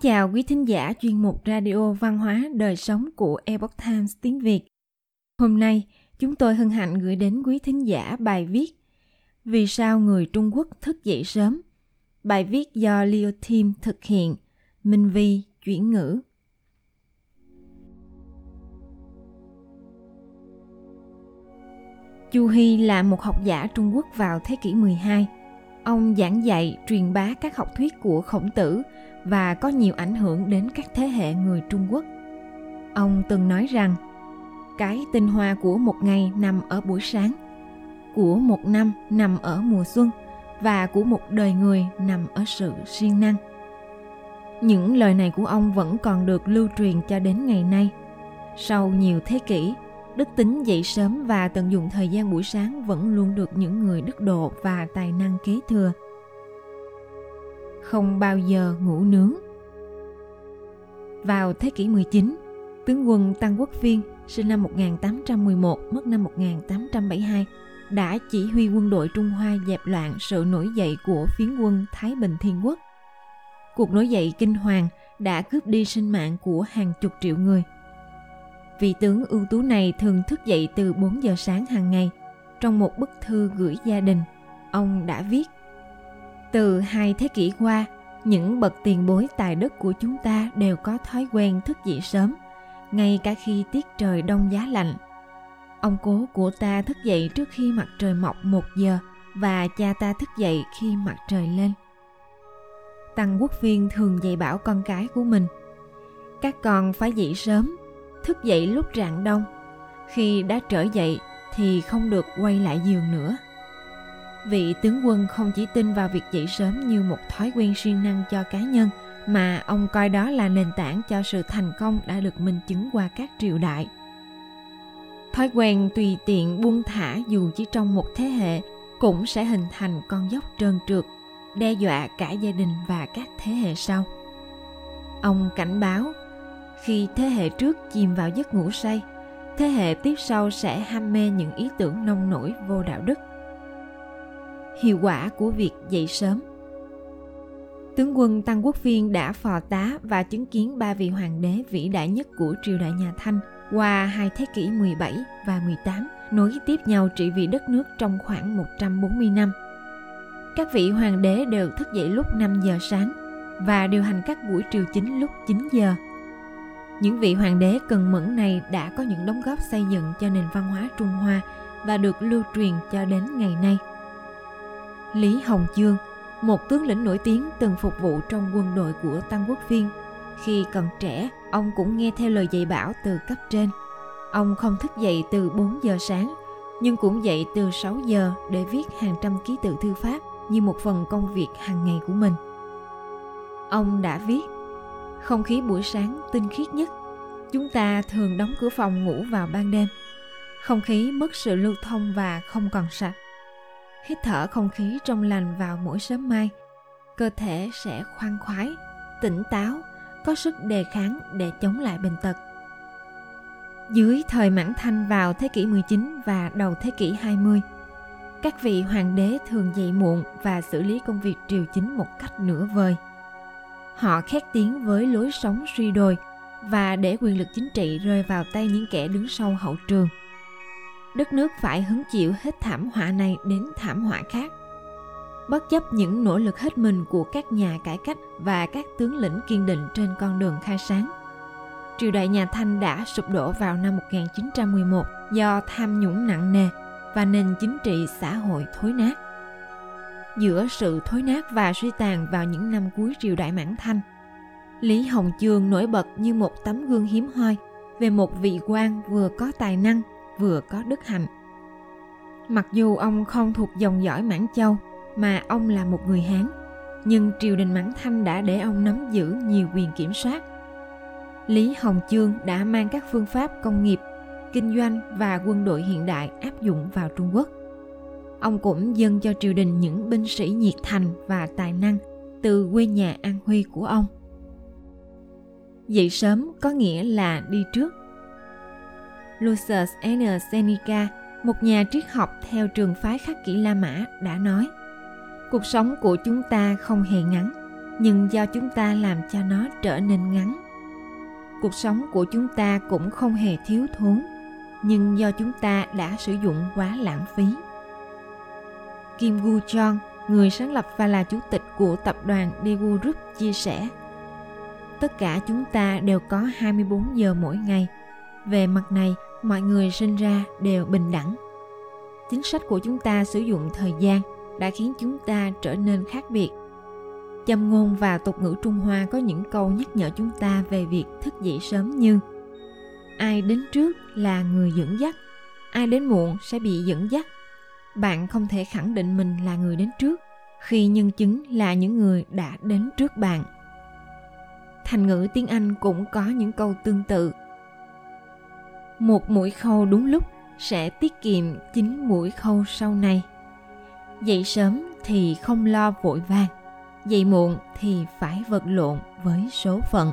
chào quý thính giả chuyên mục Radio Văn hóa Đời Sống của Epoch Times tiếng Việt. Hôm nay, chúng tôi hân hạnh gửi đến quý thính giả bài viết Vì sao người Trung Quốc thức dậy sớm? Bài viết do Leo Tim thực hiện, Minh Vi chuyển ngữ. Chu Hy là một học giả Trung Quốc vào thế kỷ 12. Ông giảng dạy, truyền bá các học thuyết của Khổng Tử và có nhiều ảnh hưởng đến các thế hệ người Trung Quốc. Ông từng nói rằng, cái tinh hoa của một ngày nằm ở buổi sáng, của một năm nằm ở mùa xuân và của một đời người nằm ở sự siêng năng. Những lời này của ông vẫn còn được lưu truyền cho đến ngày nay. Sau nhiều thế kỷ, đức tính dậy sớm và tận dụng thời gian buổi sáng vẫn luôn được những người đức độ và tài năng kế thừa không bao giờ ngủ nướng. Vào thế kỷ 19, tướng quân Tăng Quốc Viên sinh năm 1811 mất năm 1872 đã chỉ huy quân đội Trung Hoa dẹp loạn sự nổi dậy của phiến quân Thái Bình Thiên Quốc. Cuộc nổi dậy kinh hoàng đã cướp đi sinh mạng của hàng chục triệu người – Vị tướng ưu tú này thường thức dậy từ 4 giờ sáng hàng ngày. Trong một bức thư gửi gia đình, ông đã viết Từ hai thế kỷ qua, những bậc tiền bối tài đức của chúng ta đều có thói quen thức dậy sớm, ngay cả khi tiết trời đông giá lạnh. Ông cố của ta thức dậy trước khi mặt trời mọc một giờ và cha ta thức dậy khi mặt trời lên. Tăng quốc viên thường dạy bảo con cái của mình Các con phải dậy sớm thức dậy lúc rạng đông. Khi đã trở dậy thì không được quay lại giường nữa. Vị tướng quân không chỉ tin vào việc dậy sớm như một thói quen siêng năng cho cá nhân, mà ông coi đó là nền tảng cho sự thành công đã được minh chứng qua các triều đại. Thói quen tùy tiện buông thả dù chỉ trong một thế hệ cũng sẽ hình thành con dốc trơn trượt, đe dọa cả gia đình và các thế hệ sau. Ông cảnh báo khi thế hệ trước chìm vào giấc ngủ say, thế hệ tiếp sau sẽ ham mê những ý tưởng nông nổi vô đạo đức. Hiệu quả của việc dậy sớm. Tướng quân tăng quốc phiên đã phò tá và chứng kiến ba vị hoàng đế vĩ đại nhất của triều đại nhà Thanh qua hai thế kỷ 17 và 18 nối tiếp nhau trị vì đất nước trong khoảng 140 năm. Các vị hoàng đế đều thức dậy lúc 5 giờ sáng và điều hành các buổi triều chính lúc 9 giờ những vị hoàng đế cần mẫn này đã có những đóng góp xây dựng cho nền văn hóa Trung Hoa và được lưu truyền cho đến ngày nay. Lý Hồng Chương, một tướng lĩnh nổi tiếng từng phục vụ trong quân đội của Tăng Quốc Viên. Khi còn trẻ, ông cũng nghe theo lời dạy bảo từ cấp trên. Ông không thức dậy từ 4 giờ sáng, nhưng cũng dậy từ 6 giờ để viết hàng trăm ký tự thư pháp như một phần công việc hàng ngày của mình. Ông đã viết không khí buổi sáng tinh khiết nhất. Chúng ta thường đóng cửa phòng ngủ vào ban đêm. Không khí mất sự lưu thông và không còn sạch. Hít thở không khí trong lành vào mỗi sớm mai. Cơ thể sẽ khoan khoái tỉnh táo có sức đề kháng để chống lại bệnh tật. Dưới thời Mãn Thanh vào thế kỷ 19 và đầu thế kỷ 20, các vị hoàng đế thường dậy muộn và xử lý công việc triều chính một cách nửa vời – Họ khét tiếng với lối sống suy đồi và để quyền lực chính trị rơi vào tay những kẻ đứng sau hậu trường. Đất nước phải hứng chịu hết thảm họa này đến thảm họa khác. Bất chấp những nỗ lực hết mình của các nhà cải cách và các tướng lĩnh kiên định trên con đường khai sáng, triều đại nhà Thanh đã sụp đổ vào năm 1911 do tham nhũng nặng nề và nền chính trị xã hội thối nát giữa sự thối nát và suy tàn vào những năm cuối triều đại Mãn Thanh. Lý Hồng Chương nổi bật như một tấm gương hiếm hoi về một vị quan vừa có tài năng vừa có đức hạnh. Mặc dù ông không thuộc dòng dõi Mãn Châu mà ông là một người Hán, nhưng triều đình Mãn Thanh đã để ông nắm giữ nhiều quyền kiểm soát. Lý Hồng Chương đã mang các phương pháp công nghiệp, kinh doanh và quân đội hiện đại áp dụng vào Trung Quốc ông cũng dâng cho triều đình những binh sĩ nhiệt thành và tài năng từ quê nhà An Huy của ông. Dậy sớm có nghĩa là đi trước. Lucius N. Seneca, một nhà triết học theo trường phái khắc kỷ La Mã đã nói Cuộc sống của chúng ta không hề ngắn, nhưng do chúng ta làm cho nó trở nên ngắn cuộc sống của chúng ta cũng không hề thiếu thốn nhưng do chúng ta đã sử dụng quá lãng phí Kim Gu Jong, người sáng lập và là chủ tịch của tập đoàn Daewoo Group chia sẻ Tất cả chúng ta đều có 24 giờ mỗi ngày. Về mặt này, mọi người sinh ra đều bình đẳng. Chính sách của chúng ta sử dụng thời gian đã khiến chúng ta trở nên khác biệt. Châm ngôn và tục ngữ Trung Hoa có những câu nhắc nhở chúng ta về việc thức dậy sớm như Ai đến trước là người dẫn dắt, ai đến muộn sẽ bị dẫn dắt. Bạn không thể khẳng định mình là người đến trước khi nhân chứng là những người đã đến trước bạn. Thành ngữ tiếng Anh cũng có những câu tương tự. Một mũi khâu đúng lúc sẽ tiết kiệm chín mũi khâu sau này. Dậy sớm thì không lo vội vàng, dậy muộn thì phải vật lộn với số phận.